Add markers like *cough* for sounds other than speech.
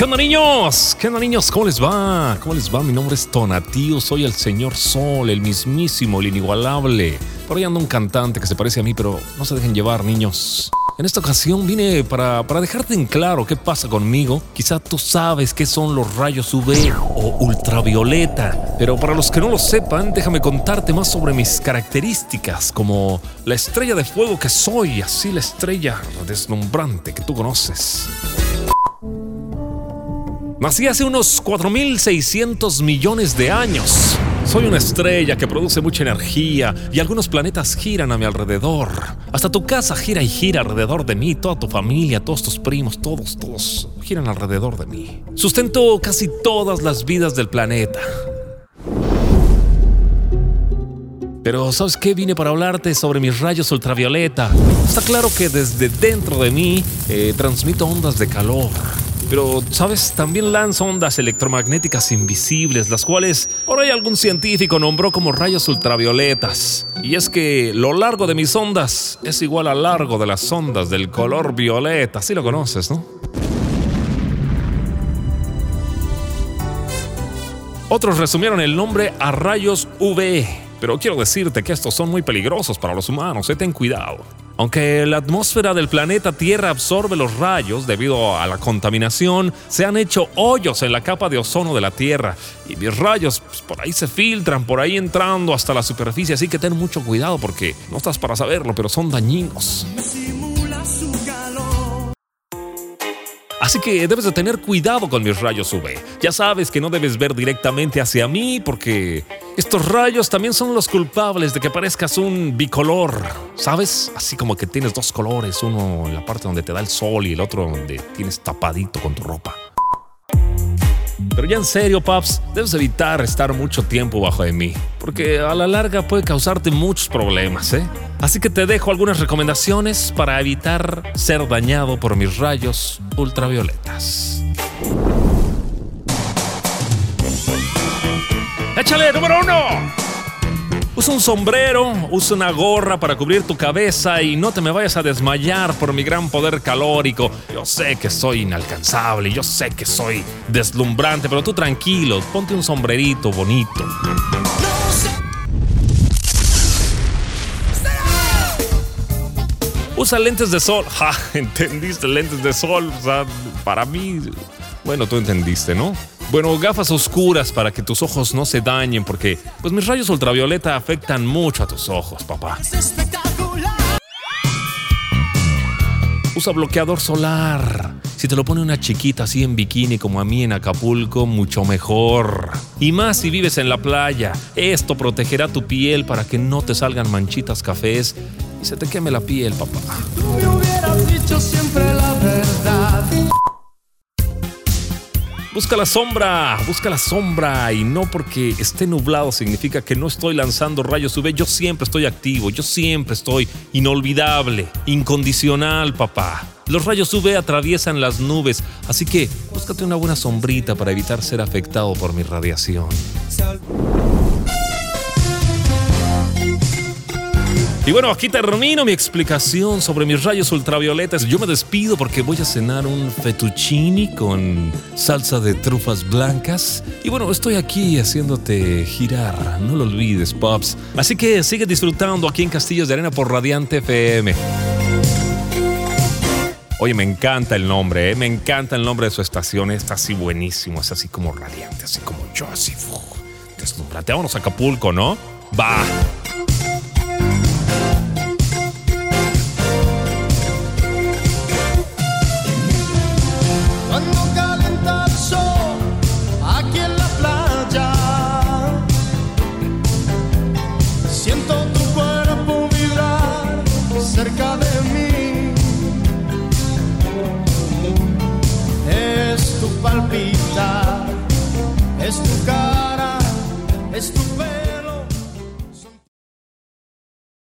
¿Qué onda niños? ¿Qué onda niños? ¿Cómo les va? ¿Cómo les va? Mi nombre es Tonatío, soy el señor Sol, el mismísimo, el inigualable. Por ahí anda un cantante que se parece a mí, pero no se dejen llevar niños. En esta ocasión vine para, para dejarte en claro qué pasa conmigo. Quizá tú sabes qué son los rayos UV o ultravioleta, pero para los que no lo sepan, déjame contarte más sobre mis características, como la estrella de fuego que soy, así la estrella deslumbrante que tú conoces. Nací hace unos 4.600 millones de años. Soy una estrella que produce mucha energía y algunos planetas giran a mi alrededor. Hasta tu casa gira y gira alrededor de mí, toda tu familia, todos tus primos, todos, todos giran alrededor de mí. Sustento casi todas las vidas del planeta. Pero ¿sabes qué? Vine para hablarte sobre mis rayos ultravioleta. Está claro que desde dentro de mí eh, transmito ondas de calor pero, ¿sabes? También lanza ondas electromagnéticas invisibles, las cuales por ahí algún científico nombró como rayos ultravioletas. Y es que lo largo de mis ondas es igual al largo de las ondas del color violeta. Así lo conoces, ¿no? Otros resumieron el nombre a rayos UV, pero quiero decirte que estos son muy peligrosos para los humanos, ¿eh? ten cuidado. Aunque la atmósfera del planeta Tierra absorbe los rayos debido a la contaminación, se han hecho hoyos en la capa de ozono de la Tierra y mis rayos pues, por ahí se filtran, por ahí entrando hasta la superficie, así que ten mucho cuidado porque no estás para saberlo, pero son dañinos. Así que debes de tener cuidado con mis rayos UV. Ya sabes que no debes ver directamente hacia mí porque estos rayos también son los culpables de que parezcas un bicolor. ¿Sabes? Así como que tienes dos colores, uno en la parte donde te da el sol y el otro donde tienes tapadito con tu ropa. Pero ya en serio, Paps, debes evitar estar mucho tiempo bajo de mí, porque a la larga puede causarte muchos problemas, ¿eh? Así que te dejo algunas recomendaciones para evitar ser dañado por mis rayos ultravioletas. ¡Échale, número uno! Usa un sombrero, usa una gorra para cubrir tu cabeza y no te me vayas a desmayar por mi gran poder calórico. Yo sé que soy inalcanzable, yo sé que soy deslumbrante, pero tú tranquilo, ponte un sombrerito bonito. Usa lentes de sol. *laughs* Ja, entendiste, lentes de sol. O sea, para mí, bueno, tú entendiste, ¿no? Bueno, gafas oscuras para que tus ojos no se dañen porque pues mis rayos ultravioleta afectan mucho a tus ojos, papá. Usa bloqueador solar. Si te lo pone una chiquita así en bikini como a mí en Acapulco, mucho mejor. Y más si vives en la playa. Esto protegerá tu piel para que no te salgan manchitas cafés y se te queme la piel, papá. Tú me hubieras dicho siempre la verdad. Busca la sombra, busca la sombra y no porque esté nublado significa que no estoy lanzando rayos UV, yo siempre estoy activo, yo siempre estoy inolvidable, incondicional, papá. Los rayos UV atraviesan las nubes, así que búscate una buena sombrita para evitar ser afectado por mi radiación. Y bueno, aquí termino mi explicación sobre mis rayos ultravioletas. Yo me despido porque voy a cenar un fettuccini con salsa de trufas blancas. Y bueno, estoy aquí haciéndote girar. No lo olvides, Pops. Así que sigue disfrutando aquí en Castillos de Arena por Radiante FM. Oye, me encanta el nombre, ¿eh? me encanta el nombre de su estación. Está así buenísimo, es así como radiante, así como yo, así. deslumbrante. Vámonos a Acapulco, ¿no? Va. Palpitar, es tu